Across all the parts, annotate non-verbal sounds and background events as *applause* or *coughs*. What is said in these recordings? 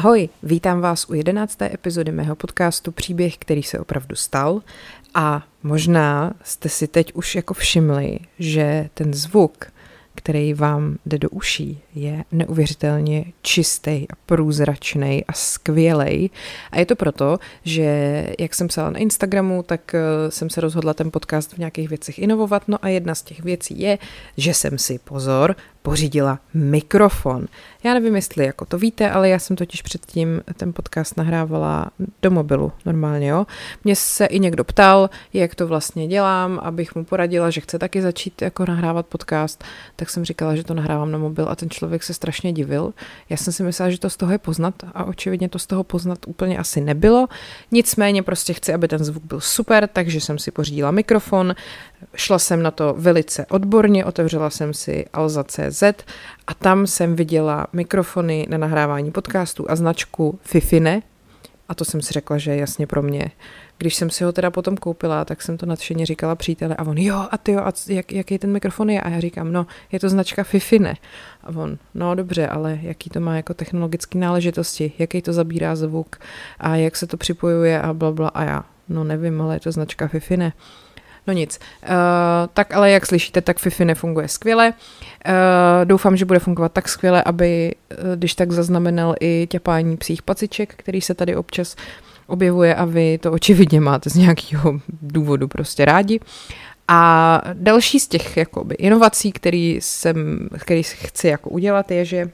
Ahoj, vítám vás u jedenácté epizody mého podcastu Příběh, který se opravdu stal. A možná jste si teď už jako všimli, že ten zvuk, který vám jde do uší, je neuvěřitelně čistý a průzračný a skvělej. A je to proto, že jak jsem psala na Instagramu, tak eh, jsem se rozhodla ten podcast v nějakých věcech inovovat. No a jedna z těch věcí je, že jsem si pozor, pořídila mikrofon. Já nevím, jestli jako to víte, ale já jsem totiž předtím ten podcast nahrávala do mobilu normálně, jo. Mě se i někdo ptal, jak to vlastně dělám, abych mu poradila, že chce taky začít jako nahrávat podcast, tak jsem říkala, že to nahrávám na mobil a ten člověk se strašně divil. Já jsem si myslela, že to z toho je poznat a očividně to z toho poznat úplně asi nebylo. Nicméně prostě chci, aby ten zvuk byl super, takže jsem si pořídila mikrofon, šla jsem na to velice odborně, otevřela jsem si alza.cz a tam jsem viděla mikrofony na nahrávání podcastů a značku Fifine a to jsem si řekla, že je jasně pro mě. Když jsem si ho teda potom koupila, tak jsem to nadšeně říkala přítele a on, jo, a ty jo, a jak, jaký ten mikrofon je? A já říkám, no, je to značka Fifine. A on, no dobře, ale jaký to má jako technologické náležitosti, jaký to zabírá zvuk a jak se to připojuje a bla, bla. A já, no nevím, ale je to značka Fifine. No nic. Uh, tak ale jak slyšíte, tak Fifi nefunguje skvěle. Uh, doufám, že bude fungovat tak skvěle, aby uh, když tak zaznamenal i těpání psích paciček, který se tady občas objevuje a vy to očividně máte z nějakého důvodu prostě rádi. A další z těch jakoby, inovací, který, jsem, který chci jako udělat, je, že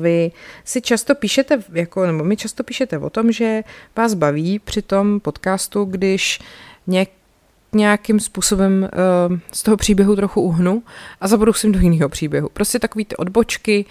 vy si často píšete, jako, nebo mi často píšete o tom, že vás baví při tom podcastu, když něk, nějakým způsobem uh, z toho příběhu trochu uhnu a zabrousím do jiného příběhu. Prostě takový ty odbočky,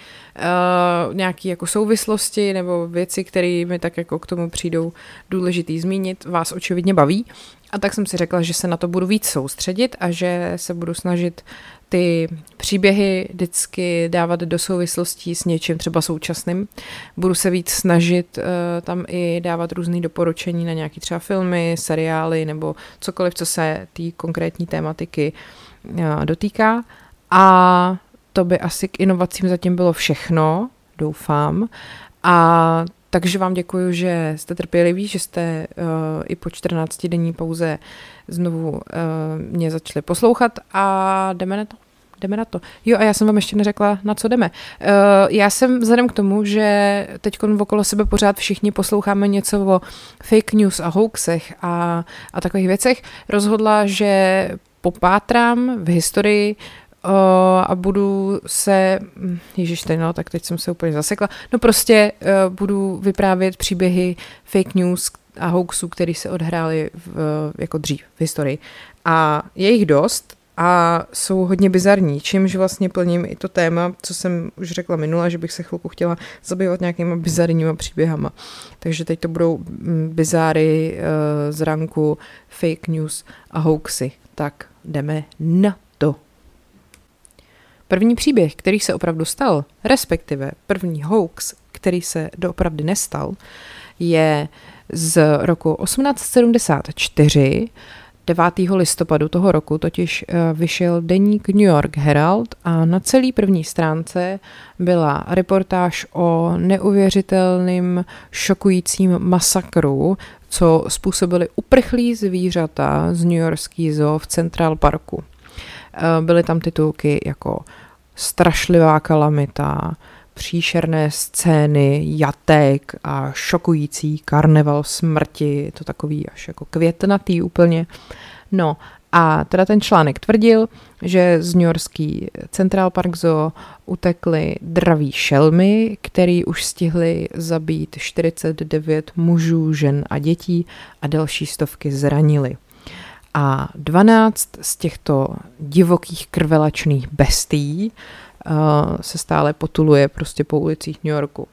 uh, nějaké jako souvislosti nebo věci, které mi tak jako k tomu přijdou důležitý zmínit, vás očividně baví. A tak jsem si řekla, že se na to budu víc soustředit a že se budu snažit ty příběhy vždycky dávat do souvislostí s něčím třeba současným. Budu se víc snažit uh, tam i dávat různé doporučení na nějaké třeba filmy, seriály nebo cokoliv, co se té konkrétní tématiky uh, dotýká. A to by asi k inovacím zatím bylo všechno, doufám. A takže vám děkuji, že jste trpěliví, že jste uh, i po 14 denní pauze znovu uh, mě začali poslouchat a jdeme na to. Jdeme na to. Jo, a já jsem vám ještě neřekla, na co jdeme. Uh, já jsem vzhledem k tomu, že teď okolo sebe pořád všichni posloucháme něco o fake news a hoaxech a, a takových věcech, rozhodla, že popátrám v historii a budu se, hm, ježiš, teď no, tak teď jsem se úplně zasekla, no prostě uh, budu vyprávět příběhy fake news a hoaxů, které se odhrály v, jako dřív v historii. A je jich dost a jsou hodně bizarní, čímž vlastně plním i to téma, co jsem už řekla minula, že bych se chvilku chtěla zabývat nějakýma bizarníma příběhama. Takže teď to budou hm, bizáry uh, z ranku fake news a hoaxy. Tak jdeme na První příběh, který se opravdu stal, respektive první hoax, který se doopravdy nestal, je z roku 1874. 9. listopadu toho roku totiž eh, vyšel deník New York Herald a na celý první stránce byla reportáž o neuvěřitelným šokujícím masakru, co způsobili uprchlí zvířata z New Yorkský zoo v Central Parku. Eh, byly tam titulky jako Strašlivá kalamita, příšerné scény, jatek a šokující karneval smrti, to takový až jako květnatý úplně. No a teda ten článek tvrdil, že z New Yorkský Central Park Zoo utekly draví šelmy, který už stihli zabít 49 mužů, žen a dětí a další stovky zranili. A 12 z těchto divokých krvelačných bestí uh, se stále potuluje prostě po ulicích New Yorku.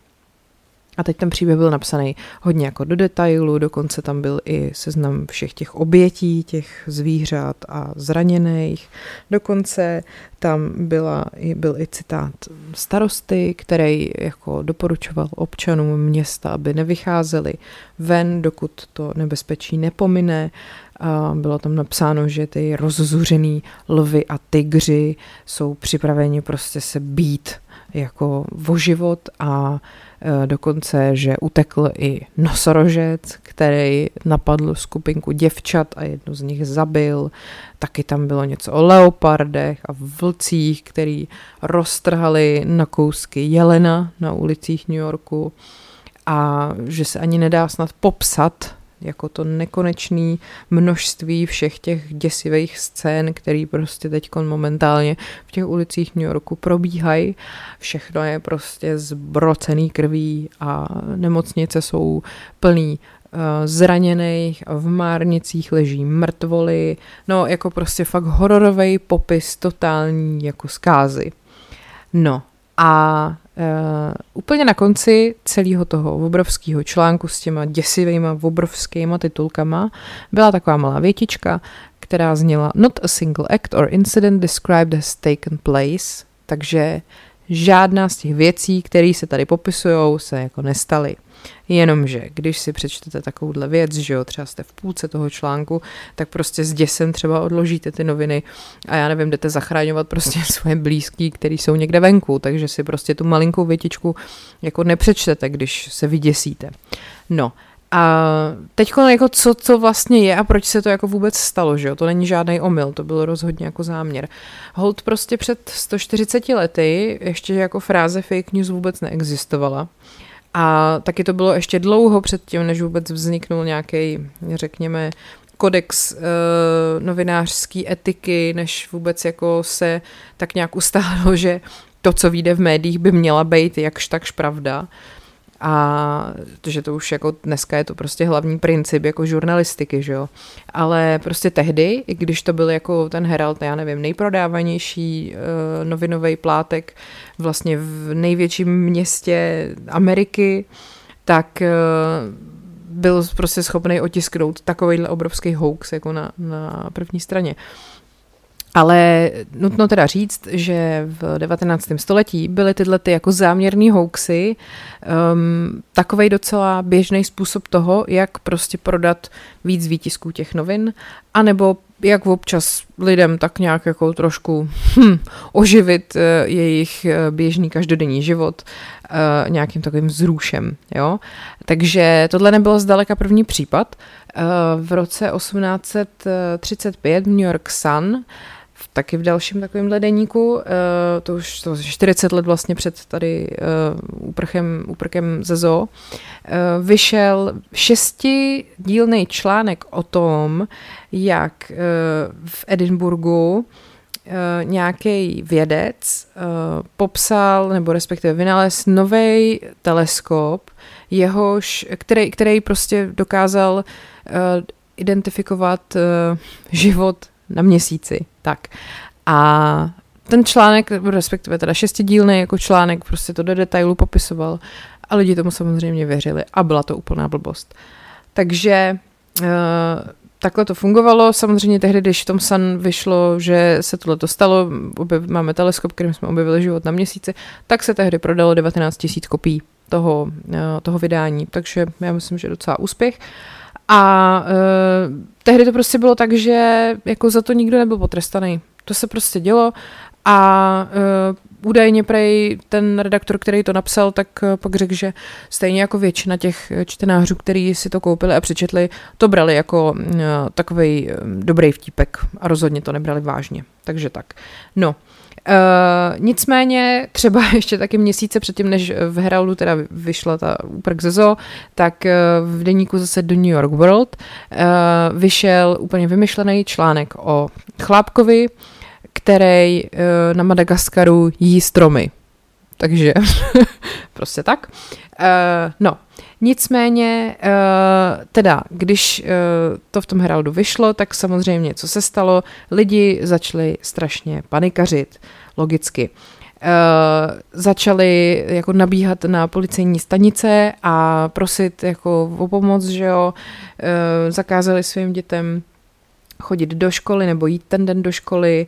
A teď ten příběh byl napsaný hodně jako do detailu, dokonce tam byl i seznam všech těch obětí, těch zvířat a zraněných. Dokonce tam byla, byl i citát starosty, který jako doporučoval občanům města, aby nevycházeli ven, dokud to nebezpečí nepomine. Bylo tam napsáno, že ty rozzuřený lvy a tygři jsou připraveni prostě se být jako o život a e, dokonce, že utekl i nosorožec, který napadl skupinku děvčat a jednu z nich zabil. Taky tam bylo něco o leopardech a vlcích, který roztrhali na kousky jelena na ulicích New Yorku a že se ani nedá snad popsat, jako to nekonečné množství všech těch děsivých scén, které prostě teď momentálně v těch ulicích New Yorku probíhají. Všechno je prostě zbrocený krví a nemocnice jsou plný eh, zraněných, v márnicích leží mrtvoly, no jako prostě fakt hororový popis totální jako zkázy. No a Uh, úplně na konci celého toho obrovského článku s těma děsivými obrovskýma titulkama byla taková malá větička, která zněla Not a single act or incident described has taken place, takže žádná z těch věcí, které se tady popisují, se jako nestaly. Jenomže, když si přečtete takovouhle věc, že jo, třeba jste v půlce toho článku, tak prostě s děsem třeba odložíte ty noviny a já nevím, jdete zachraňovat prostě *laughs* svoje blízký, který jsou někde venku, takže si prostě tu malinkou větičku jako nepřečtete, když se vyděsíte. No, a teď jako co to vlastně je a proč se to jako vůbec stalo, že jo? To není žádný omyl, to byl rozhodně jako záměr. Hold prostě před 140 lety ještě jako fráze fake news vůbec neexistovala. A taky to bylo ještě dlouho předtím, než vůbec vzniknul nějaký, řekněme, kodex uh, novinářské etiky, než vůbec jako se tak nějak ustálo, že to, co vyjde v médiích, by měla být jakž takž pravda a že to už jako dneska je to prostě hlavní princip jako žurnalistiky, že jo. Ale prostě tehdy, i když to byl jako ten Herald, já nevím, nejprodávanější uh, novinový plátek vlastně v největším městě Ameriky, tak uh, byl prostě schopný otisknout takovýhle obrovský hoax jako na, na první straně. Ale nutno teda říct, že v 19. století byly tyhle ty jako záměrný hoaxy um, takovej docela běžný způsob toho, jak prostě prodat víc výtisků těch novin, anebo jak občas lidem tak nějak jako trošku hm, oživit uh, jejich uh, běžný každodenní život uh, nějakým takovým zrušem. Jo? Takže tohle nebylo zdaleka první případ. Uh, v roce 1835 v New York Sun taky v dalším takovém deníku, uh, to už to 40 let vlastně před tady uh, úprchem, úprkem ze zoo, uh, vyšel šestidílný článek o tom, jak v Edinburgu nějaký vědec popsal, nebo respektive vynalez nový teleskop, jehož, který, který prostě dokázal identifikovat život na měsíci. Tak. A ten článek, respektive teda šestidílný jako článek, prostě to do detailu popisoval a lidi tomu samozřejmě věřili a byla to úplná blbost. Takže uh, takhle to fungovalo. Samozřejmě tehdy, když v tom Sun vyšlo, že se tohle to stalo, objev, máme teleskop, kterým jsme objevili život na měsíci, tak se tehdy prodalo 19 tisíc kopií toho, uh, toho vydání. Takže já myslím, že docela úspěch. Uh, a uh, tehdy to prostě bylo tak, že jako za to nikdo nebyl potrestaný. To se prostě dělo a uh, údajně prej ten redaktor, který to napsal, tak uh, pak řekl, že stejně jako většina těch čtenářů, kteří si to koupili a přečetli, to brali jako uh, takový uh, dobrý vtípek a rozhodně to nebrali vážně. Takže tak. No, nicméně třeba *laughs* ještě taky měsíce předtím, než v Heraldu teda vyšla ta úprk Zezo, tak uh, v deníku zase do New York World uh, vyšel úplně vymyšlený článek o chlápkovi, který uh, na Madagaskaru jí stromy. Takže *laughs* prostě tak. Uh, no, nicméně, uh, teda, když uh, to v tom Heraldu vyšlo, tak samozřejmě, co se stalo, lidi začali strašně panikařit, logicky. Uh, začali jako nabíhat na policejní stanice a prosit jako o pomoc, že jo, uh, zakázali svým dětem chodit do školy nebo jít ten den do školy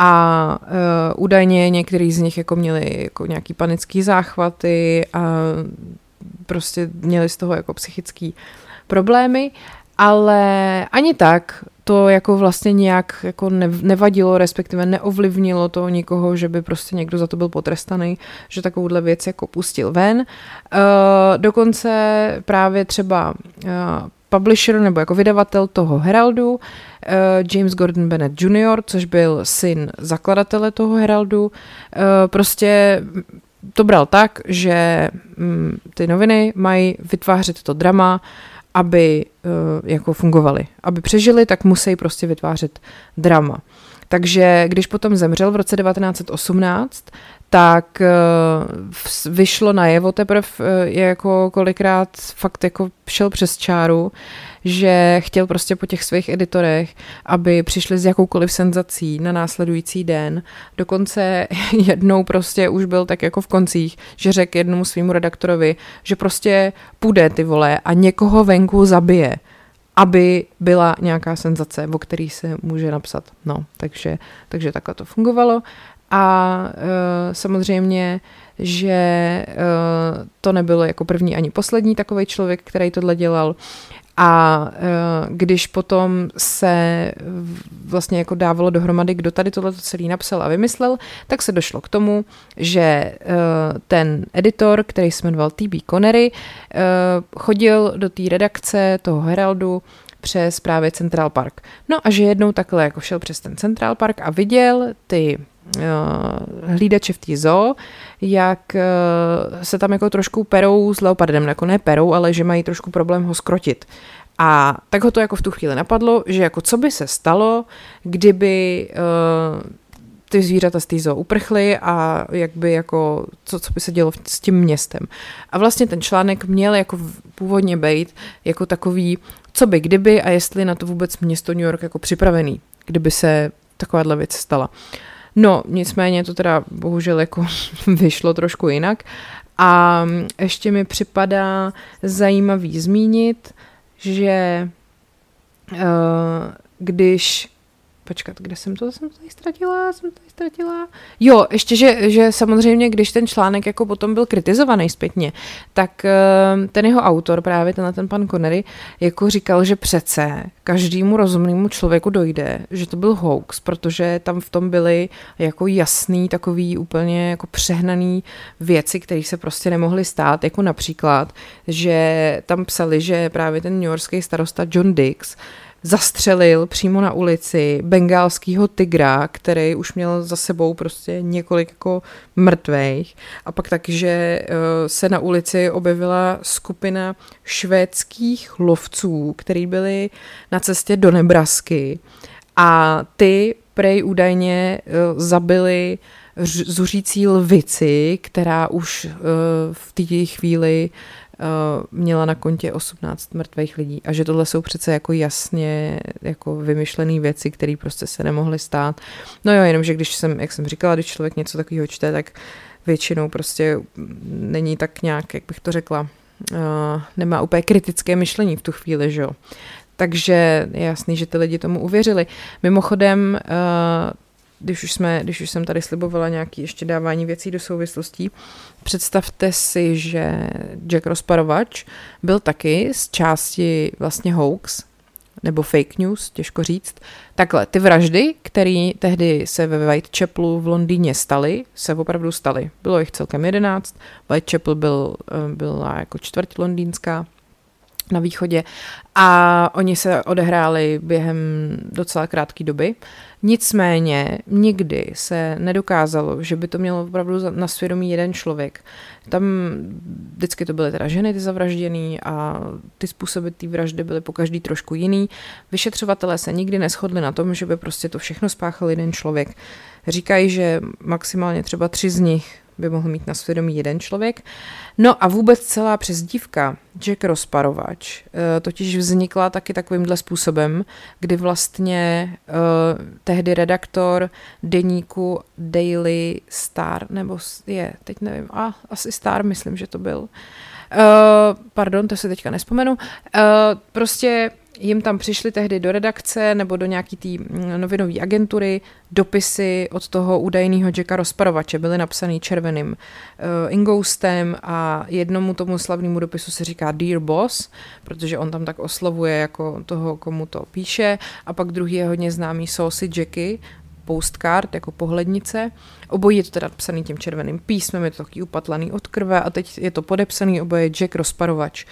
a uh, údajně některý z nich jako měli jako nějaký panický záchvaty a prostě měli z toho jako psychický problémy, ale ani tak to jako vlastně nějak jako nevadilo, respektive neovlivnilo to nikoho, že by prostě někdo za to byl potrestaný, že takovouhle věc jako pustil ven. Uh, dokonce právě třeba uh, publisher nebo jako vydavatel toho Heraldu, uh, James Gordon Bennett Jr., což byl syn zakladatele toho Heraldu, uh, prostě to bral tak, že mm, ty noviny mají vytvářet to drama, aby uh, jako fungovaly. Aby přežili, tak musí prostě vytvářet drama. Takže když potom zemřel v roce 1918, tak uh, vyšlo najevo teprve, uh, jako kolikrát fakt jako šel přes čáru, že chtěl prostě po těch svých editorech, aby přišli s jakoukoliv senzací na následující den. Dokonce *laughs* jednou prostě už byl tak jako v koncích, že řekl jednomu svýmu redaktorovi, že prostě půjde ty vole a někoho venku zabije aby byla nějaká senzace, o který se může napsat. No, takže, takže takhle to fungovalo. A e, samozřejmě, že e, to nebylo jako první ani poslední takový člověk, který tohle dělal. A e, když potom se vlastně jako dávalo dohromady, kdo tady tohle celý napsal a vymyslel, tak se došlo k tomu, že ten editor, který se jmenoval T.B. Connery, chodil do té redakce toho Heraldu přes právě Central Park. No a že jednou takhle jako šel přes ten Central Park a viděl ty hlídače v té zoo, jak se tam jako trošku perou s leopardem, jako ne perou, ale že mají trošku problém ho skrotit. A tak ho to jako v tu chvíli napadlo, že jako co by se stalo, kdyby uh, ty zvířata z té zoo uprchly a jak by jako, co, co by se dělo s tím městem. A vlastně ten článek měl jako původně být jako takový, co by kdyby a jestli na to vůbec město New York jako připravený, kdyby se takováhle věc stala. No, nicméně to teda bohužel jako *laughs* vyšlo trošku jinak. A ještě mi připadá zajímavý zmínit, že uh, když počkat, kde jsem to, jsem to tady ztratila, jsem to tady ztratila. Jo, ještě, že, že samozřejmě, když ten článek jako potom byl kritizovaný zpětně, tak eh, ten jeho autor, právě ten, ten pan Connery, jako říkal, že přece každému rozumnému člověku dojde, že to byl hoax, protože tam v tom byly jako jasný, takový úplně jako přehnaný věci, které se prostě nemohly stát, jako například, že tam psali, že právě ten newyorský starosta John Dix zastřelil přímo na ulici bengálského tygra, který už měl za sebou prostě několik jako mrtvých. A pak taky, že eh, se na ulici objevila skupina švédských lovců, který byli na cestě do Nebrasky a ty prej údajně eh, zabili zuřící lvici, která už eh, v té chvíli měla na kontě 18 mrtvých lidí a že tohle jsou přece jako jasně jako vymyšlené věci, které prostě se nemohly stát. No jo, jenom, že když jsem, jak jsem říkala, když člověk něco takového čte, tak většinou prostě není tak nějak, jak bych to řekla, uh, nemá úplně kritické myšlení v tu chvíli, že jo. Takže je jasný, že ty lidi tomu uvěřili. Mimochodem, uh, když už, jsme, když už jsem tady slibovala nějaké ještě dávání věcí do souvislostí, představte si, že Jack Rozparovač byl taky z části vlastně hoax, nebo fake news, těžko říct. Takhle, ty vraždy, které tehdy se ve Whitechapelu v Londýně staly, se opravdu staly. Bylo jich celkem jedenáct. Whitechapel byl, eh, byla jako čtvrť londýnská na východě a oni se odehráli během docela krátké doby. Nicméně nikdy se nedokázalo, že by to mělo opravdu na svědomí jeden člověk. Tam vždycky to byly teda ženy ty zavražděný a ty způsoby té vraždy byly po každý trošku jiný. Vyšetřovatelé se nikdy neschodli na tom, že by prostě to všechno spáchal jeden člověk. Říkají, že maximálně třeba tři z nich by mohl mít na svědomí jeden člověk. No a vůbec celá přezdívka Jack Rozparovač eh, totiž vznikla taky takovýmhle způsobem, kdy vlastně uh, tehdy redaktor deníku Daily Star, nebo je, teď nevím, a asi Star myslím, že to byl, uh, pardon, to se teďka nespomenu, uh, prostě jim tam přišly tehdy do redakce nebo do nějaký té mm, novinové agentury dopisy od toho údajného Jacka Rozparovače. Byly napsaný červeným uh, ingoustem a jednomu tomu slavnému dopisu se říká Dear Boss, protože on tam tak oslovuje jako toho, komu to píše. A pak druhý je hodně známý Saucy Jacky, postcard, jako pohlednice. Obojí je to teda psaný tím červeným písmem, je to taky upatlaný od krve a teď je to podepsaný oboje Jack Rozparovač.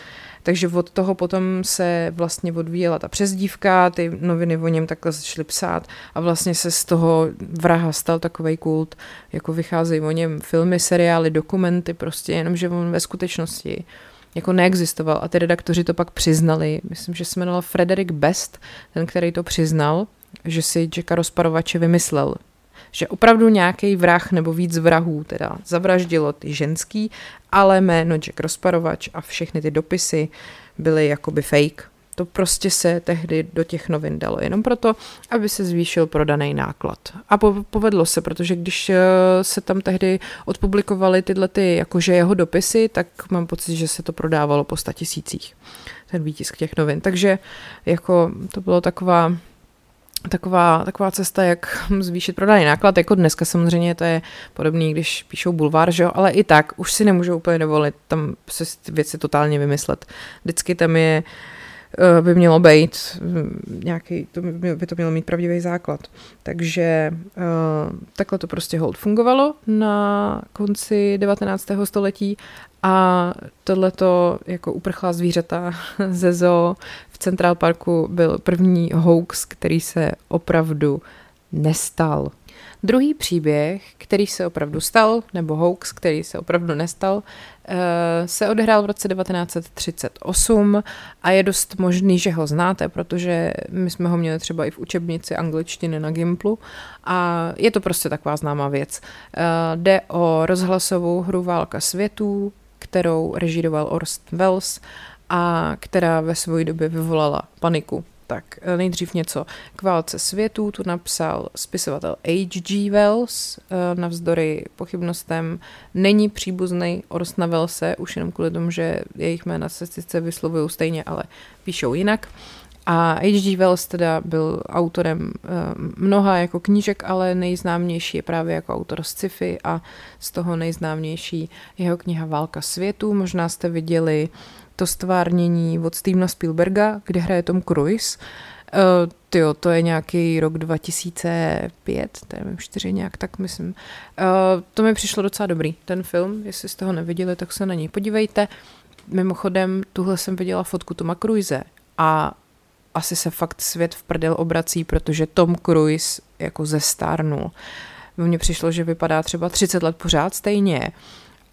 Takže od toho potom se vlastně odvíjela ta přezdívka, ty noviny o něm takhle začaly psát a vlastně se z toho vraha stal takový kult, jako vycházejí o něm filmy, seriály, dokumenty, prostě jenomže on ve skutečnosti jako neexistoval a ty redaktoři to pak přiznali. Myslím, že se jmenoval Frederick Best, ten, který to přiznal, že si Jacka Rozparovače vymyslel. Že opravdu nějaký vrah nebo víc vrahů teda zavraždilo ty ženský, ale jméno Jack Rozparovač a všechny ty dopisy byly jakoby fake. To prostě se tehdy do těch novin dalo jenom proto, aby se zvýšil prodaný náklad. A po, povedlo se, protože když eh, se tam tehdy odpublikovaly tyhle ty jakože jeho dopisy, tak mám pocit, že se to prodávalo po statisících, ten výtisk těch novin. Takže jako to bylo taková taková, taková cesta, jak zvýšit prodaný náklad, jako dneska samozřejmě to je podobný, když píšou bulvár, že jo? ale i tak už si nemůžou úplně dovolit tam se věci totálně vymyslet. Vždycky tam je eh, by mělo být hm, nějaký, to by, to mělo mít pravdivý základ. Takže uh, takhle to prostě hold fungovalo na konci 19. století a tohleto jako uprchlá zvířata *laughs* ze zoo v Central Parku byl první hoax, který se opravdu nestal. Druhý příběh, který se opravdu stal, nebo hoax, který se opravdu nestal, eh, se odehrál v roce 1938 a je dost možný, že ho znáte, protože my jsme ho měli třeba i v učebnici angličtiny na Gimplu a je to prostě taková známá věc. Eh, jde o rozhlasovou hru Válka světů, kterou režíroval Orst Welles a která ve své době vyvolala paniku. Tak eh, nejdřív něco k válce světů, tu napsal spisovatel H.G. Wells, eh, navzdory pochybnostem není příbuzný Orstna Wellse, už jenom kvůli tomu, že jejich jména se sice vyslovují stejně, ale píšou jinak. A H.G. Wells teda byl autorem uh, mnoha jako knížek, ale nejznámější je právě jako autor sci-fi a z toho nejznámější jeho kniha Válka světů. Možná jste viděli to stvárnění od Stevena Spielberga, kde hraje Tom Cruise. Uh, tyjo, to je nějaký rok 2005, nevím, čtyři nějak, tak myslím. Uh, to mi přišlo docela dobrý, ten film, jestli jste ho neviděli, tak se na něj podívejte. Mimochodem, tuhle jsem viděla fotku Toma Cruise a asi se fakt svět v prdel obrací, protože Tom Cruise jako zestárnul. Mně přišlo, že vypadá třeba 30 let pořád stejně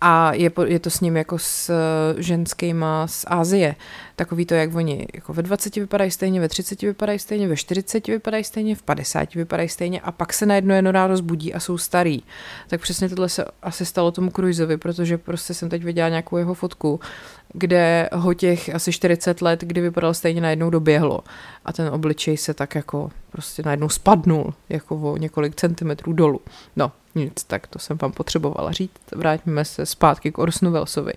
a je, je to s ním jako s eh, ženskýma z Ázie. Takový to, jak oni jako ve 20 vypadají stejně, ve 30 vypadají stejně, ve 40 vypadají stejně, v 50 vypadají stejně a pak se najednou jedno ráno zbudí a jsou starý. Tak přesně tohle se asi stalo tomu Cruiseovi, protože prostě jsem teď viděla nějakou jeho fotku, kde ho těch asi 40 let, kdy vypadal stejně najednou doběhlo a ten obličej se tak jako prostě najednou spadnul jako o několik centimetrů dolů. No, nic, tak to jsem vám potřebovala říct. Vrátíme se zpátky k Orsonu Wellesovi.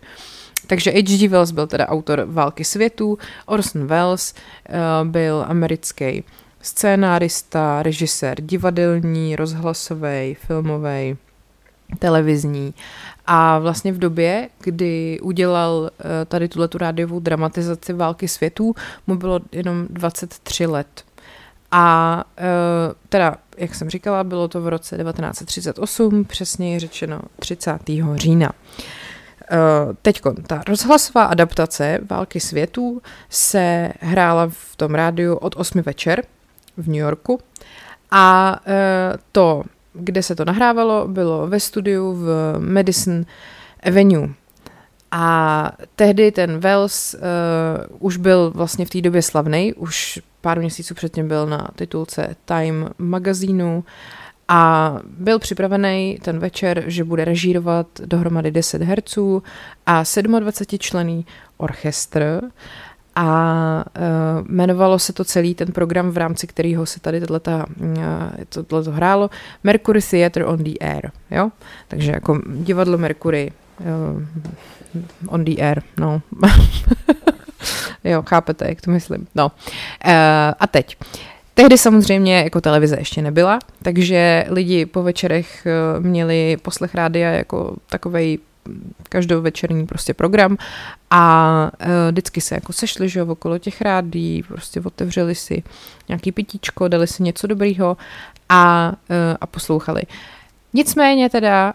Takže H.G. Wells byl teda autor Války světů. Orson Welles uh, byl americký scénárista, režisér divadelní, rozhlasový, filmový, televizní. A vlastně v době, kdy udělal uh, tady tuhle tu rádiovou dramatizaci Války světů, mu bylo jenom 23 let. A uh, teda, jak jsem říkala, bylo to v roce 1938, přesněji řečeno 30. října. Uh, Teď ta rozhlasová adaptace Války světů se hrála v tom rádiu od 8 večer v New Yorku a uh, to, kde se to nahrávalo, bylo ve studiu v Madison Avenue. A tehdy ten Wells uh, už byl vlastně v té době slavný, už pár měsíců předtím byl na titulce Time magazínu a byl připravený ten večer, že bude režírovat dohromady 10 herců a 27 člený orchestr a uh, jmenovalo se to celý ten program, v rámci kterého se tady tohleto, uh, tohleto hrálo, Mercury Theatre on the Air, jo? Takže jako divadlo Mercury uh, on the Air, no. *laughs* *laughs* jo, chápete, jak to myslím. No. Uh, a teď. Tehdy samozřejmě jako televize ještě nebyla, takže lidi po večerech měli poslech rádia jako takovej každovečerní prostě program a uh, vždycky se jako sešli, že okolo těch rádí, prostě otevřeli si nějaký pitíčko, dali si něco dobrýho a, a poslouchali. Nicméně teda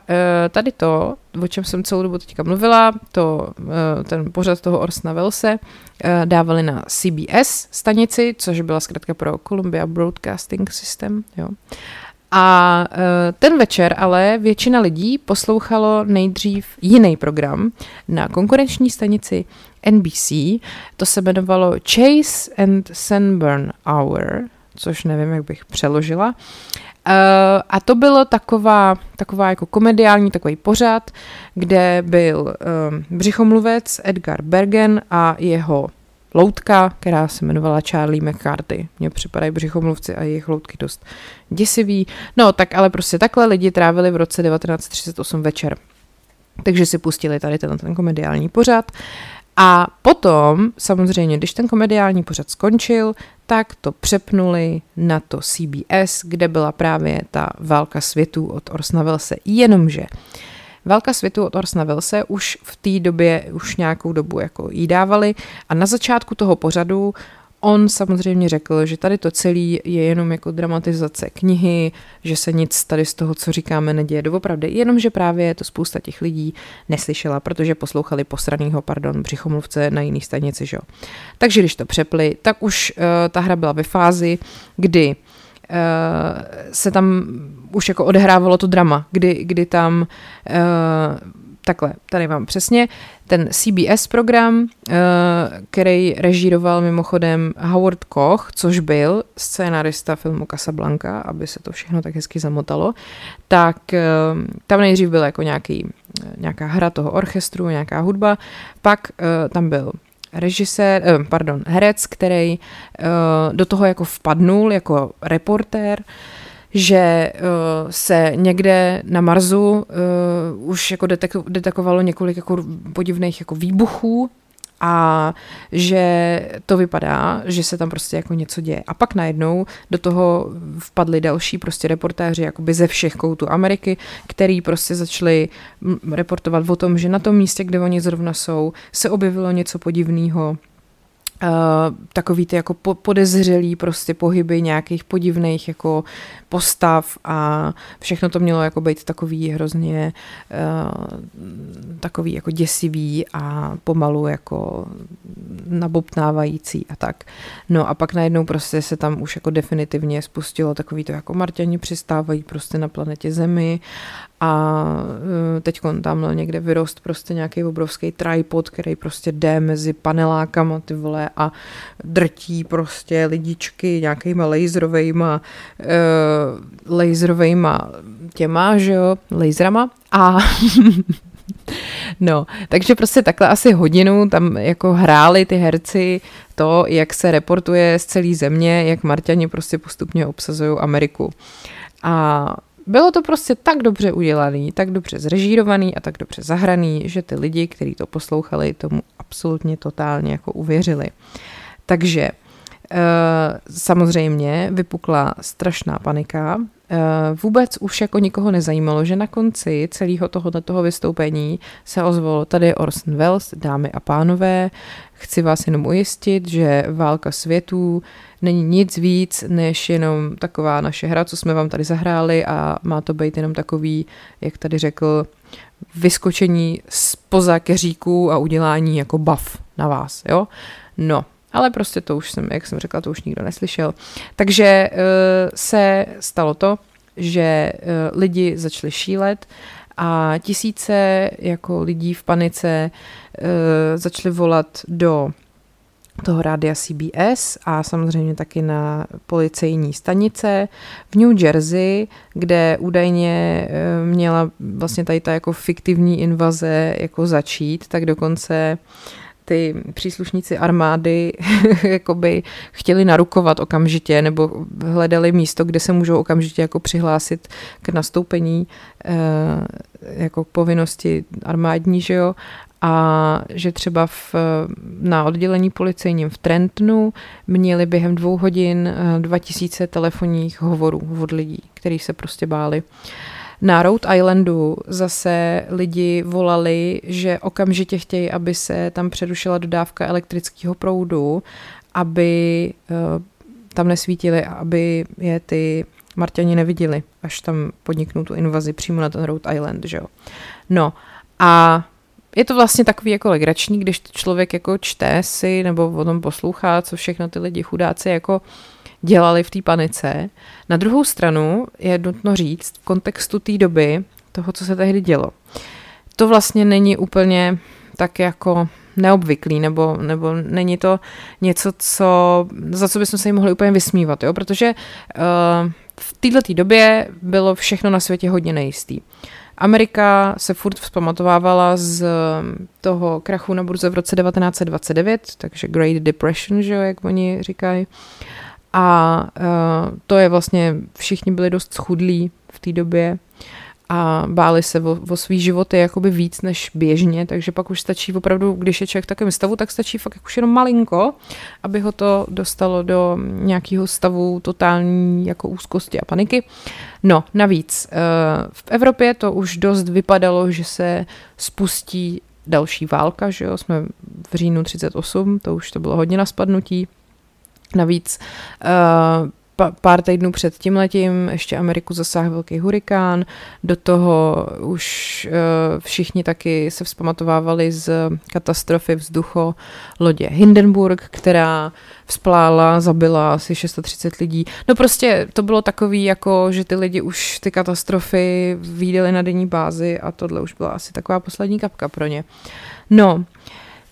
tady to, o čem jsem celou dobu teďka mluvila, to, ten pořad toho Orsna Velse dávali na CBS stanici, což byla zkrátka pro Columbia Broadcasting System, jo. A ten večer ale většina lidí poslouchalo nejdřív jiný program na konkurenční stanici NBC. To se jmenovalo Chase and Sunburn Hour, což nevím, jak bych přeložila. Uh, a to bylo taková, taková jako komediální takový pořad, kde byl um, břichomluvec Edgar Bergen a jeho loutka, která se jmenovala Charlie McCarthy. Mně připadají břichomluvci a jejich loutky dost děsivý. No, tak ale prostě takhle lidi trávili v roce 1938 večer. Takže si pustili tady ten, ten komediální pořad. A potom, samozřejmě, když ten komediální pořad skončil, tak to přepnuli na to CBS, kde byla právě ta válka světů od Orsna Wellese. Jenomže Válka světu od Orsna Wellese už v té době už nějakou dobu jako jí dávali a na začátku toho pořadu On samozřejmě řekl, že tady to celé je jenom jako dramatizace knihy, že se nic tady z toho, co říkáme, neděje doopravdy, jenomže právě to spousta těch lidí neslyšela, protože poslouchali posranýho, pardon, břichomluvce na jiný stanici, že jo. Takže když to přepli, tak už uh, ta hra byla ve fázi, kdy uh, se tam už jako odehrávalo to drama, kdy, kdy tam uh, takhle, tady mám přesně, ten CBS program, uh, který režíroval mimochodem Howard Koch, což byl scénarista filmu Casablanca, aby se to všechno tak hezky zamotalo, tak uh, tam nejdřív byl jako nějaký, nějaká hra toho orchestru, nějaká hudba, pak tam byl režisér, eh, pardon, herec, který do toho jako vpadnul jako reportér, že uh, se někde na Marsu uh, už jako detek- detekovalo několik jako podivných jako výbuchů a že to vypadá, že se tam prostě jako něco děje. A pak najednou do toho vpadli další prostě reportéři jakoby ze všech koutů Ameriky, který prostě začali reportovat o tom, že na tom místě, kde oni zrovna jsou, se objevilo něco podivného, Uh, takový ty jako podezřelý prostě pohyby nějakých podivných jako postav a všechno to mělo jako být takový hrozně uh, takový jako děsivý a pomalu jako nabobtnávající a tak. No a pak najednou prostě se tam už jako definitivně spustilo takový to jako Marťani přistávají prostě na planetě Zemi a e, teď tam někde vyrost prostě nějaký obrovský tripod, který prostě jde mezi panelákama ty vole a drtí prostě lidičky nějakýma laserovejma uh, laserovejma těma, že jo, laserama a *laughs* No, takže prostě takhle asi hodinu tam jako hráli ty herci to, jak se reportuje z celé země, jak Marťani prostě postupně obsazují Ameriku. A bylo to prostě tak dobře udělaný, tak dobře zrežírovaný a tak dobře zahraný, že ty lidi, kteří to poslouchali, tomu absolutně totálně jako uvěřili. Takže eh, samozřejmě vypukla strašná panika. Eh, vůbec už jako nikoho nezajímalo, že na konci celého tohoto toho vystoupení se ozvalo tady Orson Welles, dámy a pánové, chci vás jenom ujistit, že válka světů není nic víc, než jenom taková naše hra, co jsme vám tady zahráli a má to být jenom takový, jak tady řekl, vyskočení spoza keříků a udělání jako buff na vás, jo? No, ale prostě to už jsem, jak jsem řekla, to už nikdo neslyšel. Takže uh, se stalo to, že uh, lidi začali šílet a tisíce jako lidí v panice uh, začali volat do toho rádia CBS a samozřejmě taky na policejní stanice v New Jersey, kde údajně eh, měla vlastně tady ta jako fiktivní invaze jako začít, tak dokonce ty příslušníci armády *laughs* jakoby chtěli narukovat okamžitě nebo hledali místo, kde se můžou okamžitě jako přihlásit k nastoupení eh, jako k povinnosti armádní, že jo, a že třeba v, na oddělení policejním v Trentonu měli během dvou hodin 2000 telefonních hovorů od lidí, kteří se prostě báli. Na Rhode Islandu zase lidi volali, že okamžitě chtějí, aby se tam přerušila dodávka elektrického proudu, aby tam nesvítili a aby je ty Marťani neviděli, až tam podniknou tu invazi přímo na ten Rhode Island, že jo. No a je to vlastně takový jako legrační, když člověk jako čte si nebo o tom poslouchá, co všechno ty lidi chudáci jako dělali v té panice. Na druhou stranu je nutno říct v kontextu té doby, toho, co se tehdy dělo. To vlastně není úplně tak jako neobvyklý, nebo, nebo není to něco, co, za co bychom se jim mohli úplně vysmívat, jo? protože uh, v této době bylo všechno na světě hodně nejistý. Amerika se furt vzpamatovávala z toho krachu na burze v roce 1929, takže Great Depression, že jo, jak oni říkají. A uh, to je vlastně, všichni byli dost schudlí v té době a báli se o, o svý životy jakoby víc než běžně, takže pak už stačí opravdu, když je člověk v takovém stavu, tak stačí fakt už jenom malinko, aby ho to dostalo do nějakého stavu totální jako úzkosti a paniky. No, navíc eh, v Evropě to už dost vypadalo, že se spustí další válka, že jo, jsme v říjnu 38, to už to bylo hodně na spadnutí. Navíc uh, pár týdnů před tím letím ještě Ameriku zasáhl velký hurikán, do toho už uh, všichni taky se vzpamatovávali z katastrofy vzducho lodě Hindenburg, která vzplála, zabila asi 630 lidí. No prostě to bylo takový, jako že ty lidi už ty katastrofy viděli na denní bázi a tohle už byla asi taková poslední kapka pro ně. No,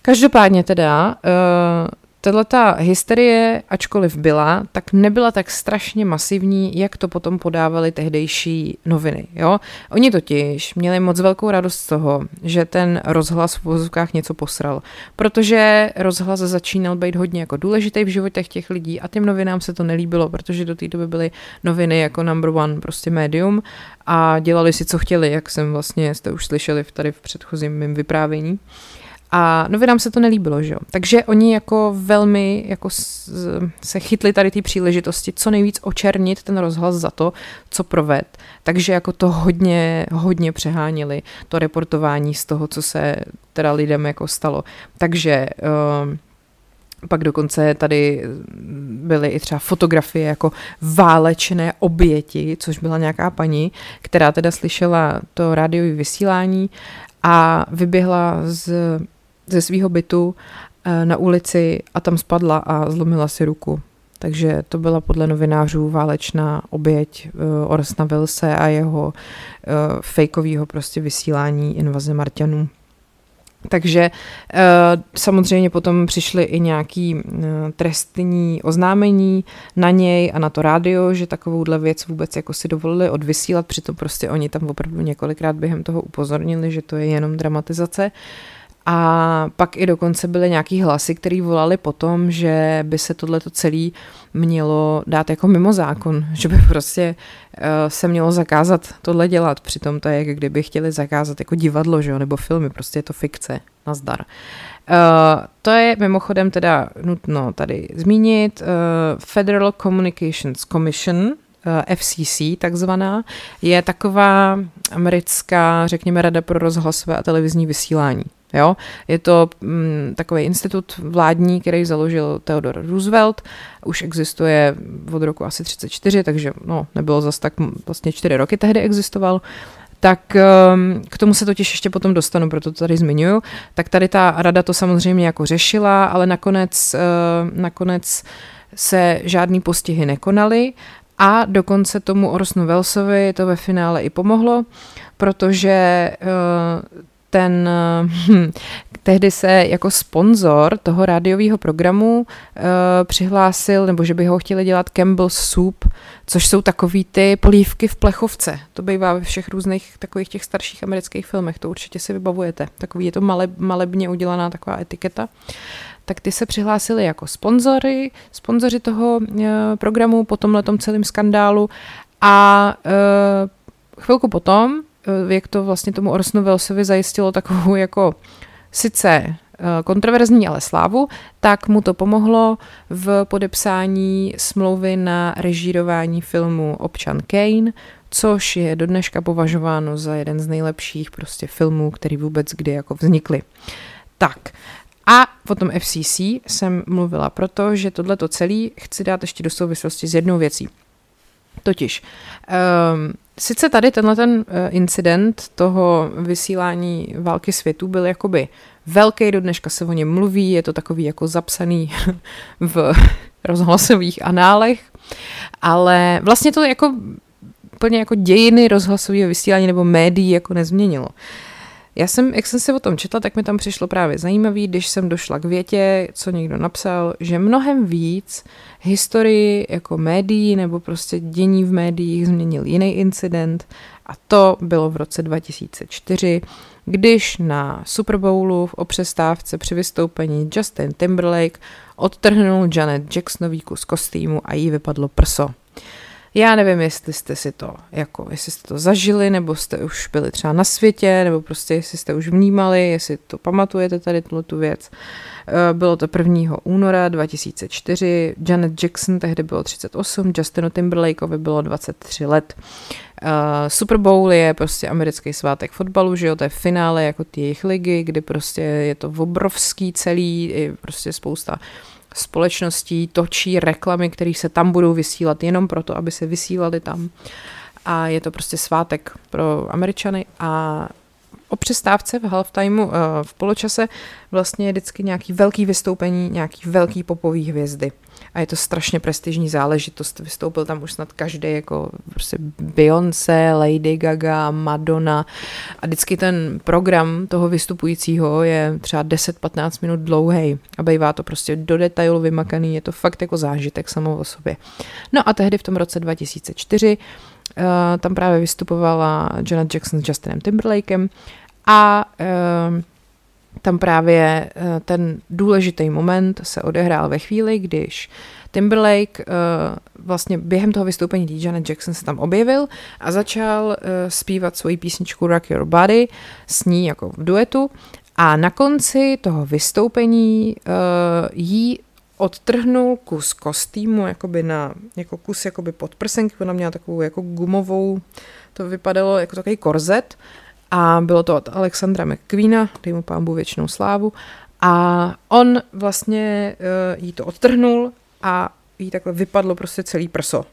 každopádně teda uh, Tahle ta hysterie, ačkoliv byla, tak nebyla tak strašně masivní, jak to potom podávali tehdejší noviny. Jo? Oni totiž měli moc velkou radost z toho, že ten rozhlas v vozovkách něco posral, protože rozhlas začínal být hodně jako důležitý v životech těch lidí a těm novinám se to nelíbilo, protože do té doby byly noviny jako number one, prostě médium a dělali si, co chtěli, jak jsem vlastně, jste už slyšeli tady v předchozím mým vyprávění. A novinám se to nelíbilo, že jo. Takže oni jako velmi jako se chytli tady ty příležitosti, co nejvíc očernit ten rozhlas za to, co proved. Takže jako to hodně, hodně přehánili, to reportování z toho, co se teda lidem jako stalo. Takže uh, pak dokonce tady byly i třeba fotografie jako válečné oběti, což byla nějaká paní, která teda slyšela to rádiové vysílání a vyběhla z ze svého bytu eh, na ulici a tam spadla a zlomila si ruku. Takže to byla podle novinářů válečná oběť uh, Orsna Vilse a jeho uh, fejkového prostě vysílání invaze Marťanů. Takže samozřejmě potom přišly i nějaký trestní oznámení na něj a na to rádio, že takovouhle věc vůbec jako si dovolili odvysílat, přitom prostě oni tam opravdu několikrát během toho upozornili, že to je jenom dramatizace. A pak i dokonce byly nějaký hlasy, které volali potom, že by se tohleto celé mělo dát jako mimo zákon, *laughs* že by prostě uh, se mělo zakázat tohle dělat. Přitom to je, jak kdyby chtěli zakázat jako divadlo, že jo, nebo filmy, prostě je to fikce. Nazdar. Uh, to je mimochodem teda nutno tady zmínit. Uh, Federal Communications Commission, FCC takzvaná, je taková americká, řekněme, rada pro rozhlasové a televizní vysílání. Jo? Je to mm, takový institut vládní, který založil Theodore Roosevelt, už existuje od roku asi 34, takže no, nebylo zas tak, vlastně čtyři roky tehdy existoval, tak um, k tomu se totiž ještě potom dostanu, proto to tady zmiňuju. Tak tady ta rada to samozřejmě jako řešila, ale nakonec, uh, nakonec se žádný postihy nekonaly a dokonce tomu Orson Wellesovi to ve finále i pomohlo, protože uh, ten hm, *laughs* tehdy se jako sponzor toho rádiového programu uh, přihlásil, nebo že by ho chtěli dělat Campbell's Soup, což jsou takový ty polívky v plechovce. To bývá ve všech různých takových těch starších amerických filmech, to určitě si vybavujete. Takový je to male, malebně udělaná taková etiketa. Tak ty se přihlásili jako sponzory, sponzoři toho uh, programu po tomhle celém skandálu a uh, chvilku potom jak to vlastně tomu Orsonu Wellesovi zajistilo takovou jako sice kontroverzní, ale slávu, tak mu to pomohlo v podepsání smlouvy na režírování filmu Občan Kane, což je do dneška považováno za jeden z nejlepších prostě filmů, který vůbec kdy jako vznikly. Tak, a potom FCC jsem mluvila proto, že tohleto celý chci dát ještě do souvislosti s jednou věcí. Totiž, um, sice tady tenhle ten uh, incident toho vysílání války světů byl jakoby velký, do dneška se o něm mluví, je to takový jako zapsaný *laughs* v rozhlasových análech, ale vlastně to jako úplně jako dějiny rozhlasového vysílání nebo médií jako nezměnilo. Já jsem, jak jsem si o tom četla, tak mi tam přišlo právě zajímavý, když jsem došla k větě, co někdo napsal, že mnohem víc historii jako médií nebo prostě dění v médiích změnil jiný incident a to bylo v roce 2004, když na Super Bowlu v opřestávce při vystoupení Justin Timberlake odtrhnul Janet Jacksonový kus kostýmu a jí vypadlo prso. Já nevím, jestli jste si to, jako, jestli jste to zažili, nebo jste už byli třeba na světě, nebo prostě jestli jste už vnímali, jestli to pamatujete tady tuhle tu věc. Eh, bylo to 1. února 2004, Janet Jackson tehdy bylo 38, Justinu Timberlakeovi bylo 23 let. Uh, Super Bowl je prostě americký svátek fotbalu, že jo, to je finále jako ty jejich ligy, kdy prostě je to obrovský celý, je prostě spousta společností točí reklamy, které se tam budou vysílat jenom proto, aby se vysílali tam. A je to prostě svátek pro Američany a o přestávce v halftimeu, eh, v poločase vlastně je vždycky nějaký velký vystoupení, nějaký velký popový hvězdy. A je to strašně prestižní záležitost. Vystoupil tam už snad každý, jako prostě Beyoncé, Lady Gaga, Madonna. A vždycky ten program toho vystupujícího je třeba 10-15 minut dlouhý. A bývá to prostě do detailu vymakaný. Je to fakt jako zážitek samo o sobě. No a tehdy v tom roce 2004 uh, eh, tam právě vystupovala Janet Jackson s Justinem Timberlakem a uh, tam právě uh, ten důležitý moment se odehrál ve chvíli, když Timberlake uh, vlastně během toho vystoupení Janet Jackson se tam objevil a začal uh, zpívat svoji písničku Rock Your Body s ní jako v duetu. A na konci toho vystoupení jí odtrhnul kus kostýmu, jakoby na, jako kus jakoby podprsenky, ona měla takovou jako gumovou, to vypadalo jako takový korzet a bylo to od Alexandra McQueena, dej mu pámbu věčnou slávu a on vlastně uh, jí to odtrhnul a jí takhle vypadlo prostě celý prso.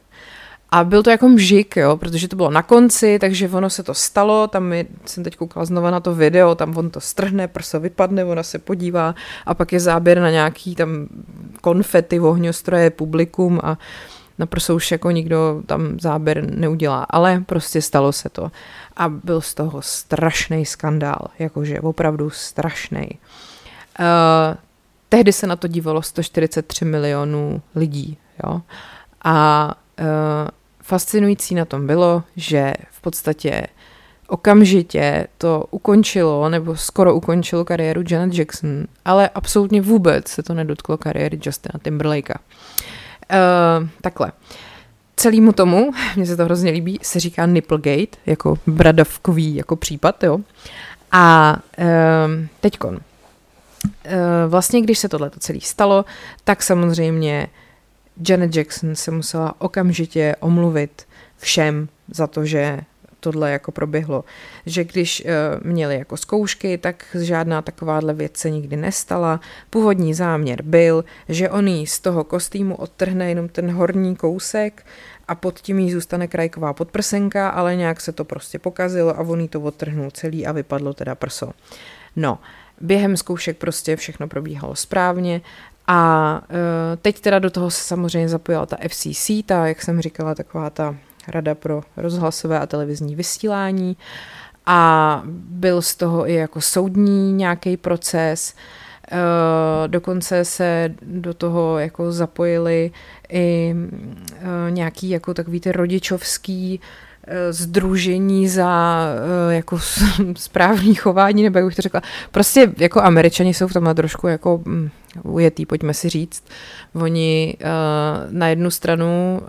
A byl to jako mžik, jo, protože to bylo na konci, takže ono se to stalo, tam je, jsem teď koukala znova na to video, tam on to strhne, prso vypadne, ona se podívá a pak je záběr na nějaký tam konfety, ohňostroje, publikum a na prso už jako nikdo tam záběr neudělá, ale prostě stalo se to. A byl z toho strašný skandál, jakože opravdu strašný. Uh, tehdy se na to dívalo 143 milionů lidí, jo. A uh, fascinující na tom bylo, že v podstatě okamžitě to ukončilo, nebo skoro ukončilo kariéru Janet Jackson, ale absolutně vůbec se to nedotklo kariéry Justina Timberlakea. Uh, takhle. Celému tomu, *laughs* mně se to hrozně líbí, se říká Nipplegate, jako bradavkový jako případ, jo. A uh, teďkon. Uh, vlastně, když se tohle celé stalo, tak samozřejmě Janet Jackson se musela okamžitě omluvit všem za to, že tohle jako proběhlo. Že když uh, měli jako zkoušky, tak žádná takováhle věc se nikdy nestala. Původní záměr byl, že on jí z toho kostýmu odtrhne jenom ten horní kousek a pod tím jí zůstane krajková podprsenka, ale nějak se to prostě pokazilo a on jí to odtrhnul celý a vypadlo teda prso. No, během zkoušek prostě všechno probíhalo správně a uh, teď teda do toho se samozřejmě zapojila ta FCC, ta, jak jsem říkala, taková ta Rada pro rozhlasové a televizní vysílání a byl z toho i jako soudní nějaký proces. Uh, dokonce se do toho jako zapojili i uh, nějaký jako takový ty rodičovský združení za jako *laughs* správný chování, nebo jak bych to řekla. Prostě jako američani jsou v tomhle trošku jako mm, ujetý, pojďme si říct. Oni uh, na jednu stranu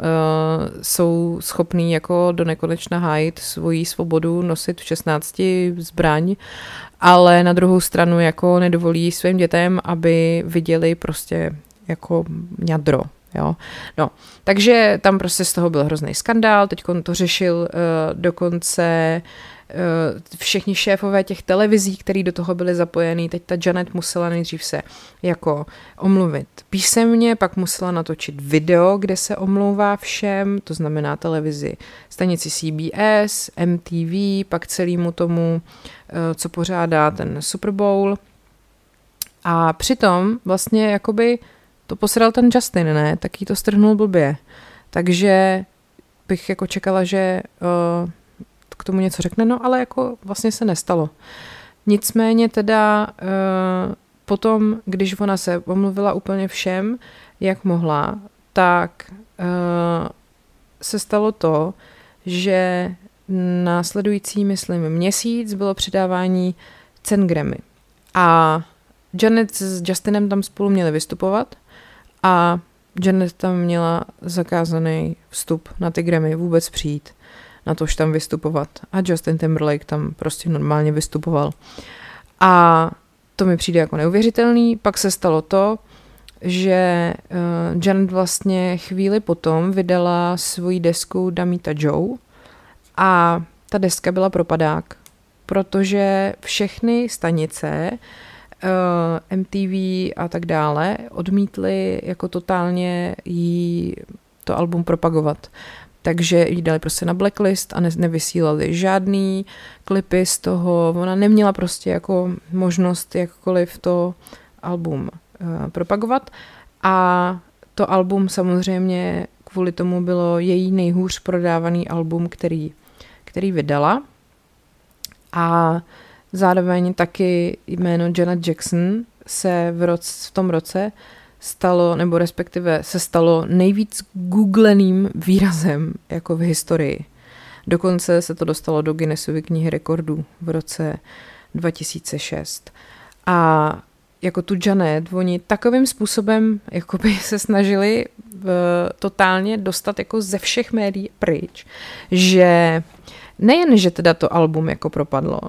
jsou schopní jako do nekonečna hájit svoji svobodu, nosit v 16 zbraň, ale na druhou stranu jako nedovolí svým dětem, aby viděli prostě jako ňadro, Jo. No, takže tam prostě z toho byl hrozný skandál, teď to řešil uh, dokonce uh, všichni šéfové těch televizí, který do toho byli zapojení, teď ta Janet musela nejdřív se jako omluvit písemně, pak musela natočit video, kde se omlouvá všem, to znamená televizi, stanici CBS, MTV, pak celému tomu, uh, co pořádá ten Super Bowl. A přitom vlastně jakoby to posral ten Justin, ne? Tak jí to strhnul blbě. Takže bych jako čekala, že uh, k tomu něco řekne, no ale jako vlastně se nestalo. Nicméně teda uh, potom, když ona se omluvila úplně všem, jak mohla, tak uh, se stalo to, že následující, myslím, měsíc bylo přidávání cen Grammy. A Janet s Justinem tam spolu měli vystupovat a Janet tam měla zakázaný vstup na ty Grammy vůbec přijít na tož tam vystupovat. A Justin Timberlake tam prostě normálně vystupoval. A to mi přijde jako neuvěřitelný. Pak se stalo to, že uh, Janet vlastně chvíli potom vydala svoji desku Damita Joe a ta deska byla propadák, protože všechny stanice uh, MTV a tak dále odmítli jako totálně jí to album propagovat. Takže ji dali prostě na blacklist a ne, nevysílali žádný klipy z toho. Ona neměla prostě jako možnost jakkoliv to album uh, propagovat. A to album samozřejmě kvůli tomu bylo její nejhůř prodávaný album, který, který vydala. A Zároveň taky jméno Janet Jackson se v, roce, v tom roce stalo, nebo respektive se stalo nejvíc googleným výrazem jako v historii. Dokonce se to dostalo do Guinnessovy knihy rekordů v roce 2006. A jako tu Janet, oni takovým způsobem jakoby se snažili v, eh, totálně dostat jako ze všech médií pryč, že Nejen, že teda to album jako propadlo,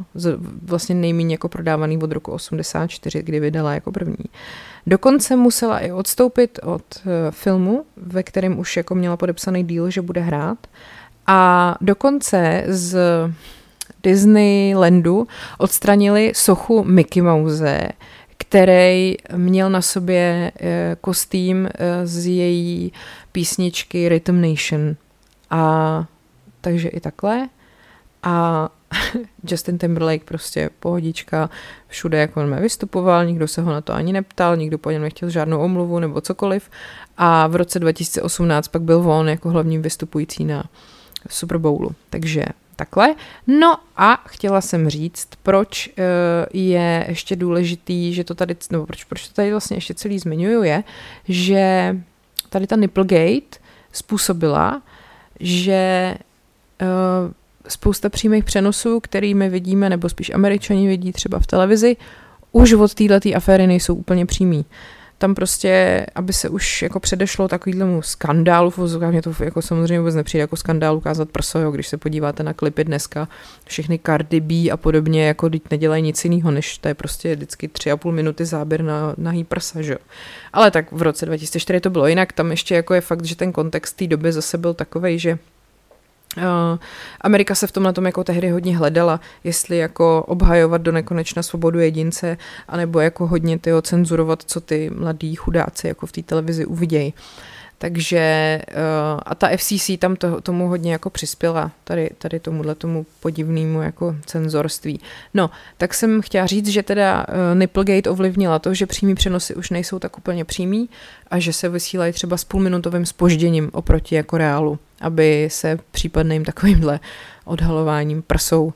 vlastně nejméně jako prodávaný od roku 84, kdy vydala jako první. Dokonce musela i odstoupit od eh, filmu, ve kterém už jako měla podepsaný díl, že bude hrát. A dokonce z Disneylandu odstranili sochu Mickey Mouse, který měl na sobě eh, kostým eh, z její písničky Rhythm Nation. A takže i takhle a *laughs* Justin Timberlake prostě pohodička, všude jako on vystupoval, nikdo se ho na to ani neptal, nikdo po něm nechtěl žádnou omluvu nebo cokoliv a v roce 2018 pak byl on jako hlavní vystupující na Super Bowlu, takže takhle. No a chtěla jsem říct, proč eh, je ještě důležitý, že to tady, nebo proč, proč to tady vlastně ještě celý zmiňuju, je, že tady ta Nipplegate způsobila, že uh, spousta přímých přenosů, kterými vidíme, nebo spíš američani vidí třeba v televizi, už od této aféry nejsou úplně přímý. Tam prostě, aby se už jako předešlo takovýhlemu skandálu, mě to jako samozřejmě vůbec nepřijde jako skandál ukázat prso, jo, když se podíváte na klipy dneska, všechny Cardi B a podobně, jako teď nedělají nic jiného, než to je prostě vždycky tři a půl minuty záběr na nahý prsa, že jo. Ale tak v roce 2004 to bylo jinak, tam ještě jako je fakt, že ten kontext té doby zase byl takovej, že Amerika se v tomhle tom jako tehdy hodně hledala, jestli jako obhajovat do nekonečna svobodu jedince, anebo jako hodně tyho cenzurovat, co ty mladí chudáci jako v té televizi uvidějí. Takže uh, a ta FCC tam to, tomu hodně jako přispěla, tady, tady tomuhle tomu podivnému jako cenzorství. No, tak jsem chtěla říct, že teda uh, Nipplegate ovlivnila to, že přímý přenosy už nejsou tak úplně přímý a že se vysílají třeba s půlminutovým spožděním oproti jako reálu, aby se případným takovýmhle odhalováním prsou uh,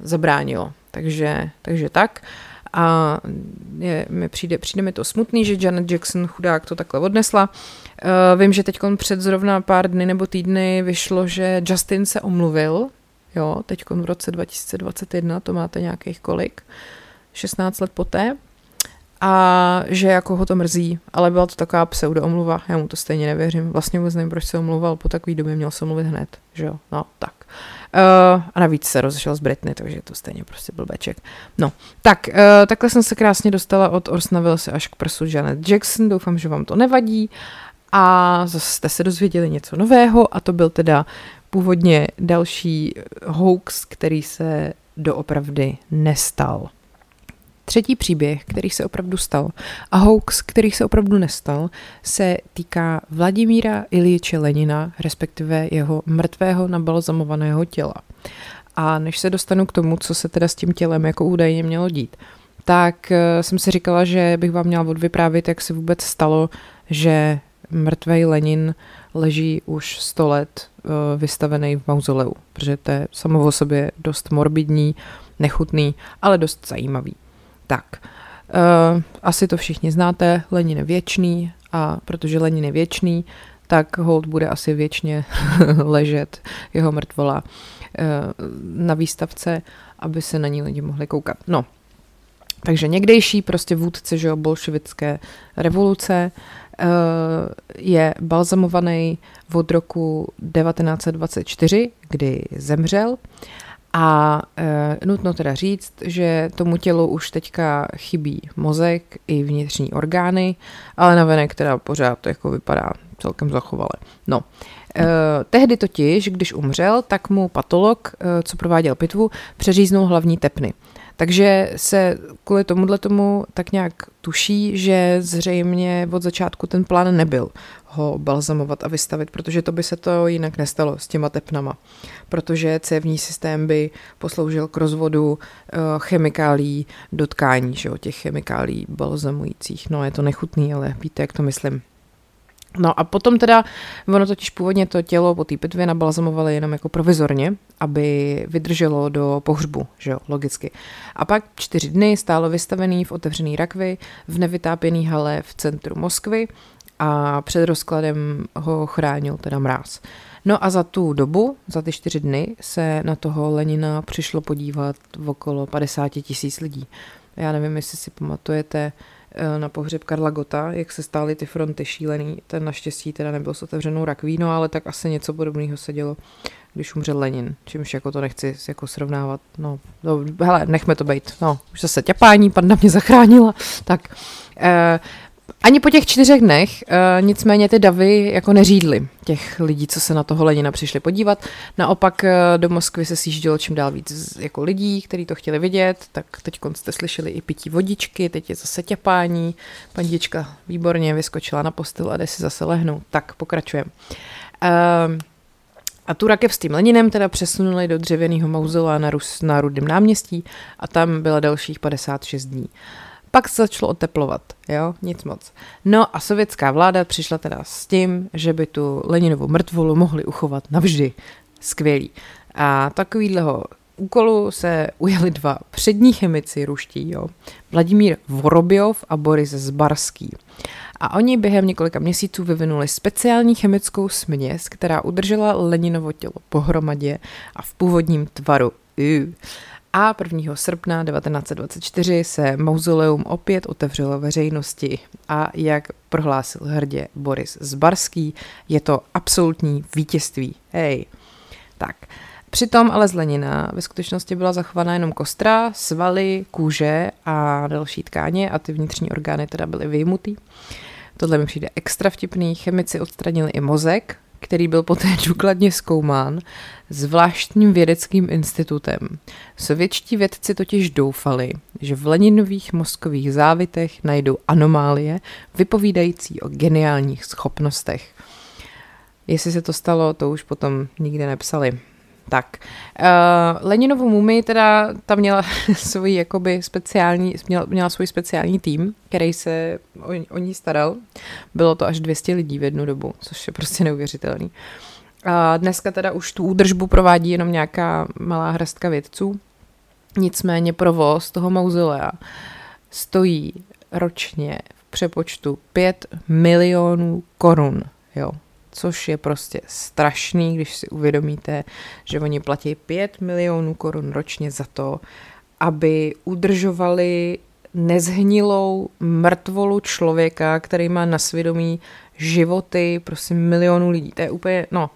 zabránilo. Takže, takže tak. a je, mi přijde, přijde mi to smutný, že Janet Jackson chudák to takhle odnesla. Uh, vím, že teď před zrovna pár dny nebo týdny vyšlo, že Justin se omluvil, jo, teď v roce 2021, to máte nějakých kolik, 16 let poté, a že jako ho to mrzí, ale byla to taková pseudo omluva, já mu to stejně nevěřím, vlastně vůbec nevím, proč se omluval, po takový době měl se omluvit hned, že jo, no, tak. Uh, a navíc se rozešel z Britney, takže to stejně prostě blbeček. No, tak, uh, takhle jsem se krásně dostala od Orsona Willse až k prsu Janet Jackson, doufám, že vám to nevadí. A zase jste se dozvěděli něco nového a to byl teda původně další hoax, který se doopravdy nestal. Třetí příběh, který se opravdu stal, a hoax, který se opravdu nestal, se týká Vladimíra Iljiče Lenina, respektive jeho mrtvého nabalzamovaného těla. A než se dostanu k tomu, co se teda s tím tělem jako údajně mělo dít, tak eh, jsem si říkala, že bych vám měla odvyprávět, jak se vůbec stalo, že mrtvý Lenin leží už 100 let uh, vystavený v mauzoleu, protože to je samo o sobě dost morbidní, nechutný, ale dost zajímavý. Tak, uh, asi to všichni znáte, Lenin je věčný a protože Lenin je věčný, tak hold bude asi věčně *laughs* ležet jeho mrtvola uh, na výstavce, aby se na ní lidi mohli koukat. No, takže někdejší prostě vůdce že jo, bolševické revoluce je balzamovaný od roku 1924, kdy zemřel a e, nutno teda říct, že tomu tělu už teďka chybí mozek i vnitřní orgány, ale navenek teda pořád to jako vypadá celkem zachovale. No, e, tehdy totiž, když umřel, tak mu patolog, co prováděl pitvu, přeříznul hlavní tepny. Takže se kvůli tomuhle tomu tak nějak tuší, že zřejmě od začátku ten plán nebyl ho balzamovat a vystavit, protože to by se to jinak nestalo s těma tepnama. Protože cévní systém by posloužil k rozvodu uh, chemikálí do tkání, že jo, těch chemikálí balzamujících. No je to nechutný, ale víte, jak to myslím. No a potom teda, ono totiž původně to tělo po té pitvě nabalzamovali jenom jako provizorně, aby vydrželo do pohřbu, že jo, logicky. A pak čtyři dny stálo vystavený v otevřený rakvi v nevytápěný hale v centru Moskvy a před rozkladem ho chránil teda mráz. No a za tu dobu, za ty čtyři dny, se na toho Lenina přišlo podívat v okolo 50 tisíc lidí. Já nevím, jestli si pamatujete, na pohřeb Karla Gota, jak se stály ty fronty šílený. Ten naštěstí teda nebyl s otevřenou rakvínou, ale tak asi něco podobného se dělo, když umřel Lenin. Čímž jako to nechci jako srovnávat. No, no hele, nechme to být. No, už zase ťapání, panda mě zachránila. Tak, eh, ani po těch čtyřech dnech uh, nicméně ty davy jako neřídly těch lidí, co se na toho Lenina přišli podívat. Naopak uh, do Moskvy se sjíždělo čím dál víc jako lidí, kteří to chtěli vidět, tak teď jste slyšeli i pití vodičky, teď je zase těpání, pandička výborně vyskočila na postel a jde si zase lehnout. Tak pokračujeme. Uh, a tu rakev s tím Leninem teda přesunuli do dřevěného mauzela na, Rus, na Rudém náměstí a tam byla dalších 56 dní. Uh, pak se začalo oteplovat, jo, nic moc. No a sovětská vláda přišla teda s tím, že by tu Leninovu mrtvolu mohli uchovat navždy. Skvělý. A takovýhleho úkolu se ujeli dva přední chemici ruští, jo. Vladimír Vorobjov a Boris Zbarský. A oni během několika měsíců vyvinuli speciální chemickou směs, která udržela Leninovo tělo pohromadě a v původním tvaru. Uh a 1. srpna 1924 se mauzoleum opět otevřelo veřejnosti a jak prohlásil hrdě Boris Zbarský, je to absolutní vítězství. Hej. Tak, Přitom ale z Lenina ve skutečnosti byla zachovaná jenom kostra, svaly, kůže a další tkáně a ty vnitřní orgány teda byly vyjmutý. Tohle mi přijde extra vtipný. Chemici odstranili i mozek, který byl poté *laughs* důkladně zkoumán zvláštním vědeckým institutem. Sovětští vědci totiž doufali, že v Leninových mozkových závitech najdou anomálie vypovídající o geniálních schopnostech. Jestli se to stalo, to už potom nikdy nepsali. Tak, uh, Leninovu mumii teda tam měla *laughs* svůj jakoby speciální, měla, měla svůj speciální tým, který se o, o ní staral. Bylo to až 200 lidí v jednu dobu, což je prostě neuvěřitelný. A dneska teda už tu údržbu provádí jenom nějaká malá hrstka vědců. Nicméně provoz toho mauzolea stojí ročně v přepočtu 5 milionů korun, jo. Což je prostě strašný, když si uvědomíte, že oni platí 5 milionů korun ročně za to, aby udržovali nezhnilou mrtvolu člověka, který má na svědomí životy prostě milionů lidí. To je úplně, no,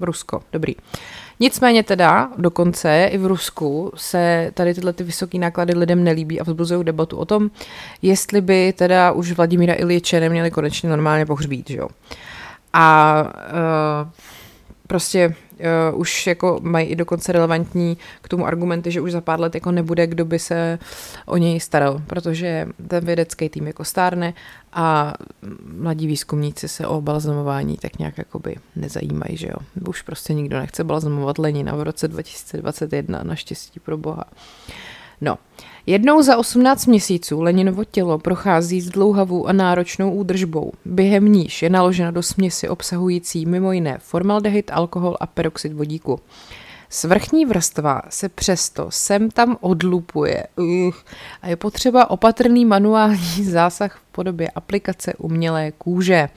Rusko, dobrý. Nicméně teda dokonce i v Rusku se tady tyhle ty vysoké náklady lidem nelíbí a vzbuzují debatu o tom, jestli by teda už Vladimíra Ilieče neměli konečně normálně pohřbít, že jo. A uh, prostě uh, už jako mají i dokonce relevantní k tomu argumenty, že už za pár let jako nebude, kdo by se o něj staral, protože ten vědecký tým jako stárne a mladí výzkumníci se o balzamování tak nějak jakoby nezajímají, že jo. Už prostě nikdo nechce balzamovat Lenina v roce 2021, naštěstí pro boha. No, jednou za 18 měsíců Leninovo tělo prochází s dlouhavou a náročnou údržbou. Během níž je naloženo do směsi obsahující mimo jiné formaldehyd, alkohol a peroxid vodíku. Svrchní vrstva se přesto sem tam odlupuje uh, a je potřeba opatrný manuální *laughs* zásah v podobě aplikace umělé kůže.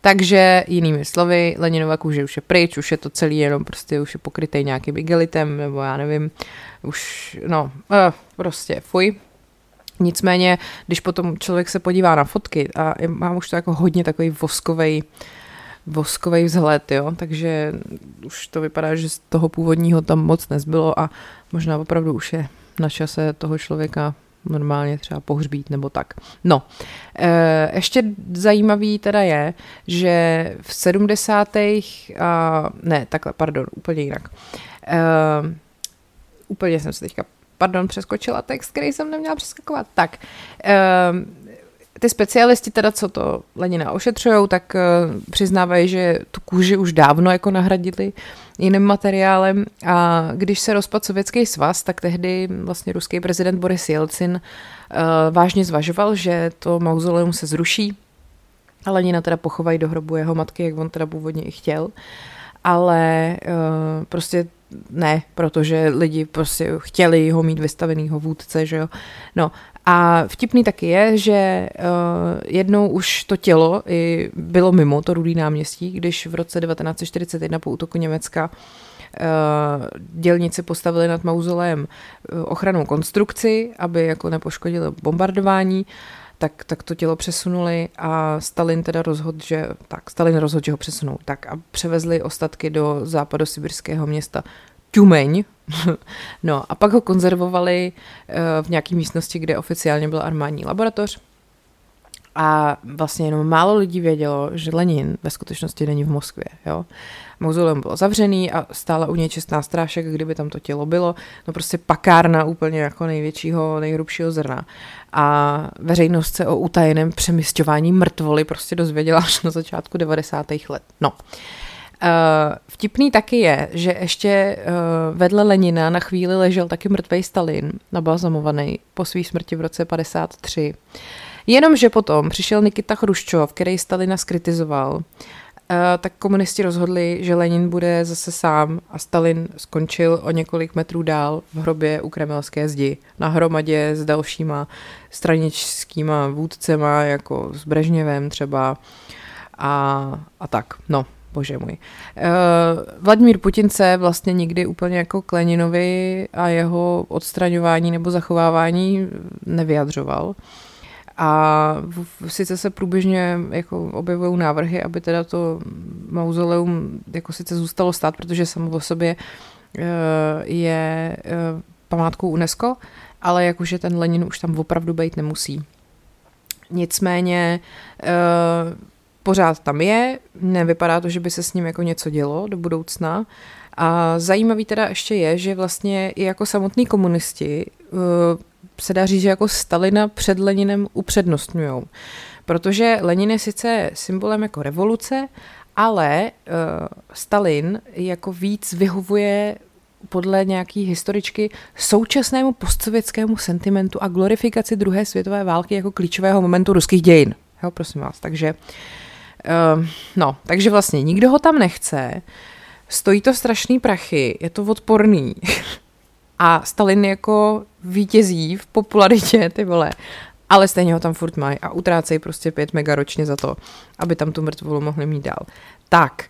Takže jinými slovy, Leninova kůže už je pryč, už je to celý jenom prostě už je pokrytý nějakým igelitem, nebo já nevím, už, no, uh, prostě fuj. Nicméně, když potom člověk se podívá na fotky a mám už to jako hodně takový voskovej, voskový vzhled, jo, takže už to vypadá, že z toho původního tam moc nezbylo a možná opravdu už je na čase toho člověka normálně třeba pohřbít nebo tak. No, e, ještě zajímavý teda je, že v 70. A, ne, takhle, pardon, úplně jinak. E, úplně jsem se teďka, pardon, přeskočila text, který jsem neměla přeskakovat. Tak, e, ty specialisti teda, co to Lenina ošetřují, tak uh, přiznávají, že tu kůži už dávno jako nahradili jiným materiálem. A když se rozpad Sovětský svaz, tak tehdy vlastně ruský prezident Boris Jelcin uh, vážně zvažoval, že to mauzoleum se zruší. A Lenina teda pochovají do hrobu jeho matky, jak on teda původně i chtěl, ale uh, prostě ne, protože lidi prostě chtěli ho mít vystavenýho vůdce, že jo. No a vtipný taky je, že uh, jednou už to tělo i bylo mimo to rudý náměstí, když v roce 1941 po útoku Německa uh, dělníci postavili nad mauzolem uh, ochranou konstrukci, aby jako nepoškodili bombardování, tak, tak to tělo přesunuli a Stalin teda rozhodl, že tak, Stalin rozhodl, že ho přesunou, tak a převezli ostatky do západosibirského města Tumeň, *laughs* no a pak ho konzervovali eh, v nějaké místnosti, kde oficiálně byla armádní laboratoř. A vlastně jenom málo lidí vědělo, že Lenin ve skutečnosti není v Moskvě. Jo? Mauzoleum bylo zavřený a stála u něj čestná strášek, kdyby tam to tělo bylo. No prostě pakárna úplně jako největšího, nejhrubšího zrna. A veřejnost se o utajeném přemysťování mrtvoly prostě dozvěděla až na začátku 90. let. No. Uh, vtipný taky je, že ještě uh, vedle Lenina na chvíli ležel taky mrtvý Stalin, nabalzamovaný po své smrti v roce 53. Jenomže potom přišel Nikita Chruščov, který Stalina skritizoval, uh, tak komunisti rozhodli, že Lenin bude zase sám a Stalin skončil o několik metrů dál v hrobě u Kremelské zdi na hromadě s dalšíma straničskýma vůdcema, jako s Brežněvem třeba a, a tak. No, bože můj. Uh, Vladimír Putin se vlastně nikdy úplně jako k Leninovi a jeho odstraňování nebo zachovávání nevyjadřoval. A sice se průběžně jako objevují návrhy, aby teda to mauzoleum jako sice zůstalo stát, protože samo o sobě uh, je uh, památkou UNESCO, ale jakože ten Lenin už tam opravdu být nemusí. Nicméně uh, pořád tam je, nevypadá to, že by se s ním jako něco dělo do budoucna. A zajímavý teda ještě je, že vlastně i jako samotní komunisti se dá říct, že jako Stalina před Leninem upřednostňují. Protože Lenin je sice symbolem jako revoluce, ale uh, Stalin jako víc vyhovuje podle nějaký historičky současnému postsovětskému sentimentu a glorifikaci druhé světové války jako klíčového momentu ruských dějin. Jo, prosím vás. Takže uh, no, takže vlastně nikdo ho tam nechce, stojí to strašný prachy, je to odporný. *laughs* A Stalin jako vítězí v popularitě, ty vole. ale stejně ho tam furt mají a utrácejí prostě 5 mega ročně za to, aby tam tu mrtvolu mohli mít dál. Tak,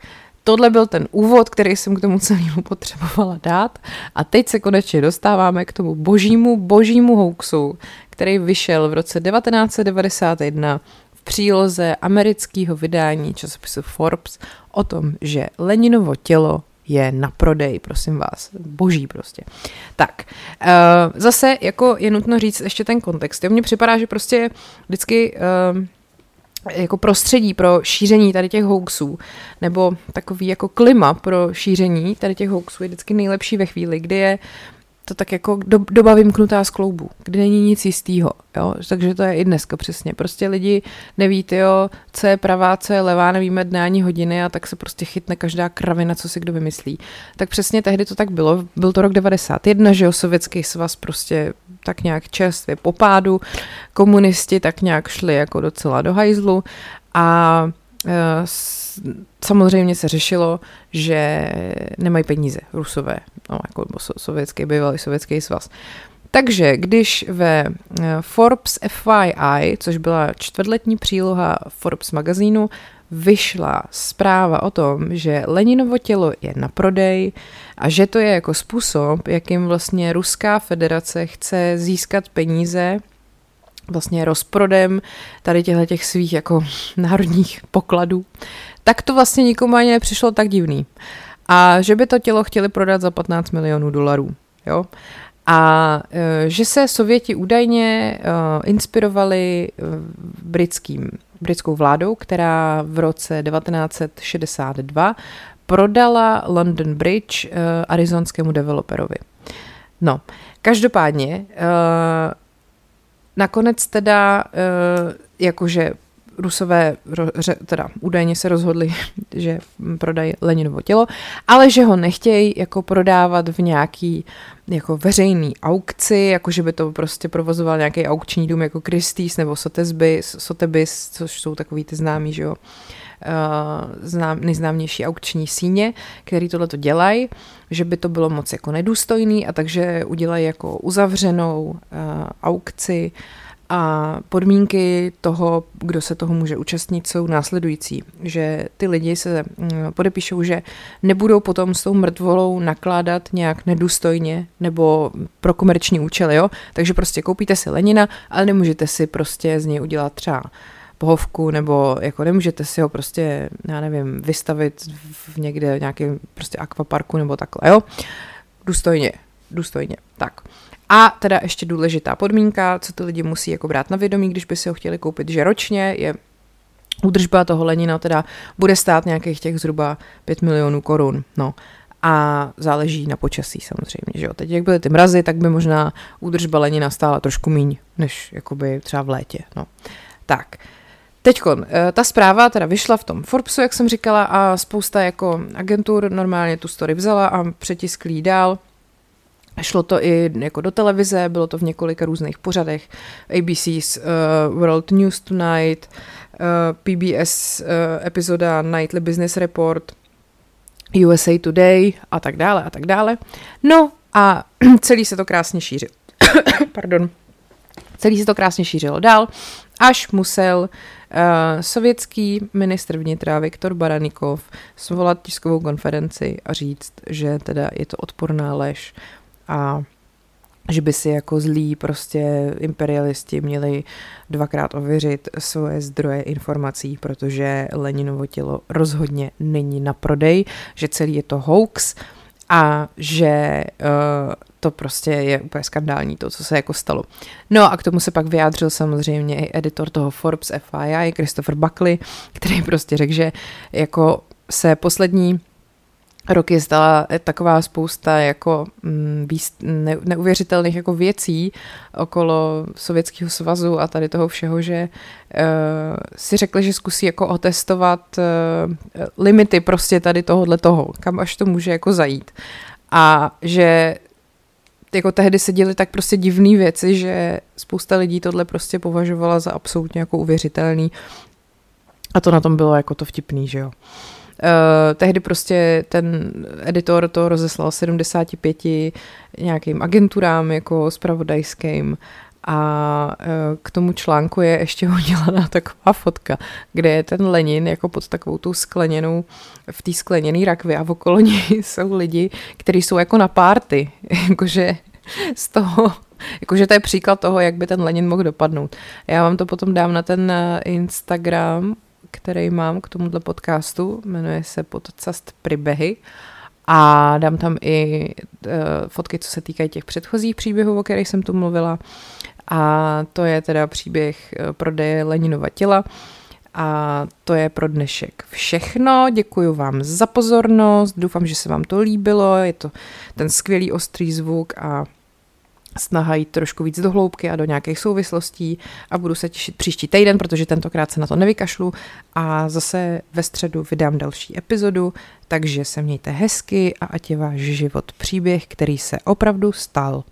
Tohle byl ten úvod, který jsem k tomu celému potřebovala dát a teď se konečně dostáváme k tomu božímu, božímu hoaxu, který vyšel v roce 1991 v příloze amerického vydání časopisu Forbes o tom, že Leninovo tělo je na prodej, prosím vás. Boží prostě. Tak, uh, zase jako je nutno říct ještě ten kontext. Mně připadá, že prostě vždycky uh, jako prostředí pro šíření tady těch hoaxů, nebo takový jako klima pro šíření tady těch hoaxů je vždycky nejlepší ve chvíli, kdy je to tak jako do, doba vymknutá z kloubu, kdy není nic jistýho, jo, takže to je i dneska přesně. Prostě lidi neví, jo, co je pravá, co je levá, nevíme dne ani hodiny a tak se prostě chytne každá kravina, co si kdo vymyslí. Tak přesně tehdy to tak bylo. Byl to rok 91, že jo, sovětský svaz prostě tak nějak čerstvě po pádu, komunisti tak nějak šli jako docela do hajzlu a samozřejmě se řešilo, že nemají peníze rusové, no, jako sovětský, bývalý sovětský svaz. Takže když ve eh, Forbes FYI, což byla čtvrtletní příloha Forbes magazínu, vyšla zpráva o tom, že Leninovo tělo je na prodej a že to je jako způsob, jakým vlastně Ruská federace chce získat peníze vlastně rozprodem tady těchto těch svých jako *laughs* národních pokladů, tak to vlastně nikomu ani nepřišlo tak divný. A že by to tělo chtěli prodat za 15 milionů dolarů. Jo? A e, že se Sověti údajně e, inspirovali e, britským, britskou vládou, která v roce 1962 prodala London Bridge arizonskému developerovi. No, každopádně nakonec teda jakože Rusové teda údajně se rozhodli, *laughs* že prodají Leninovo tělo, ale že ho nechtějí jako prodávat v nějaký jako veřejný aukci, jako že by to prostě provozoval nějaký aukční dům jako Christie's nebo Sotheby's, Sotheby's, což jsou takový ty známý, že jo, uh, znám, nejznámější aukční síně, který tohle to dělají, že by to bylo moc jako nedůstojný a takže udělají jako uzavřenou uh, aukci a podmínky toho, kdo se toho může účastnit, jsou následující. Že ty lidi se mm, podepíšou, že nebudou potom s tou mrtvolou nakládat nějak nedůstojně nebo pro komerční účely, jo? Takže prostě koupíte si Lenina, ale nemůžete si prostě z něj udělat třeba pohovku, nebo jako nemůžete si ho prostě, já nevím, vystavit v někde v nějakém prostě akvaparku nebo takhle, jo? Důstojně, důstojně, tak. A teda ještě důležitá podmínka, co ty lidi musí jako brát na vědomí, když by si ho chtěli koupit, že ročně je údržba toho Lenina teda bude stát nějakých těch zhruba 5 milionů korun. No. A záleží na počasí samozřejmě, že jo. Teď jak byly ty mrazy, tak by možná údržba Lenina stála trošku míň, než jakoby třeba v létě, no. Tak, Teďkon, eh, ta zpráva teda vyšla v tom Forbesu, jak jsem říkala, a spousta jako agentur normálně tu story vzala a přetisklí dál. Šlo to i jako do televize, bylo to v několika různých pořadech. ABC's uh, World News Tonight, uh, PBS uh, epizoda Nightly Business Report, USA Today a tak dále a tak dále. No a *clears throat* celý se to krásně šířilo. *coughs* Pardon. Celý se to krásně šířilo dál, až musel uh, sovětský ministr vnitra Viktor Baranikov svolat tiskovou konferenci a říct, že teda je to odporná lež a že by si jako zlí prostě imperialisti měli dvakrát ověřit svoje zdroje informací, protože Leninovo tělo rozhodně není na prodej, že celý je to hoax a že uh, to prostě je úplně skandální, to, co se jako stalo. No a k tomu se pak vyjádřil samozřejmě i editor toho Forbes FII, Christopher Buckley, který prostě řekl, že jako se poslední roky stala taková spousta jako mm, ne, neuvěřitelných jako věcí okolo Sovětského svazu a tady toho všeho, že uh, si řekli, že zkusí jako otestovat uh, limity prostě tady tohohle toho, kam až to může jako zajít. A že jako tehdy se děly tak prostě divné věci, že spousta lidí tohle prostě považovala za absolutně jako uvěřitelný a to na tom bylo jako to vtipný, že jo. Uh, tehdy prostě ten editor to rozeslal 75 nějakým agenturám jako spravodajským A e, k tomu článku je ještě *laughs* udělaná taková fotka, kde je ten Lenin jako pod takovou tou skleněnou, v té skleněné rakvi a okolo *laughs* něj jsou lidi, kteří jsou jako na párty, *laughs* jakože z toho, jakože to je příklad toho, jak by ten Lenin mohl dopadnout. Já vám to potom dám na ten e, Instagram, který mám k tomuhle podcastu, jmenuje se Podcast Pribehy a dám tam i uh, fotky, co se týkají těch předchozích příběhů, o kterých jsem tu mluvila. A to je teda příběh uh, prodeje Leninova těla. A to je pro dnešek všechno. Děkuji vám za pozornost. Doufám, že se vám to líbilo. Je to ten skvělý ostrý zvuk a snaha jít trošku víc do hloubky a do nějakých souvislostí a budu se těšit příští týden, protože tentokrát se na to nevykašlu a zase ve středu vydám další epizodu, takže se mějte hezky a ať je váš život příběh, který se opravdu stal.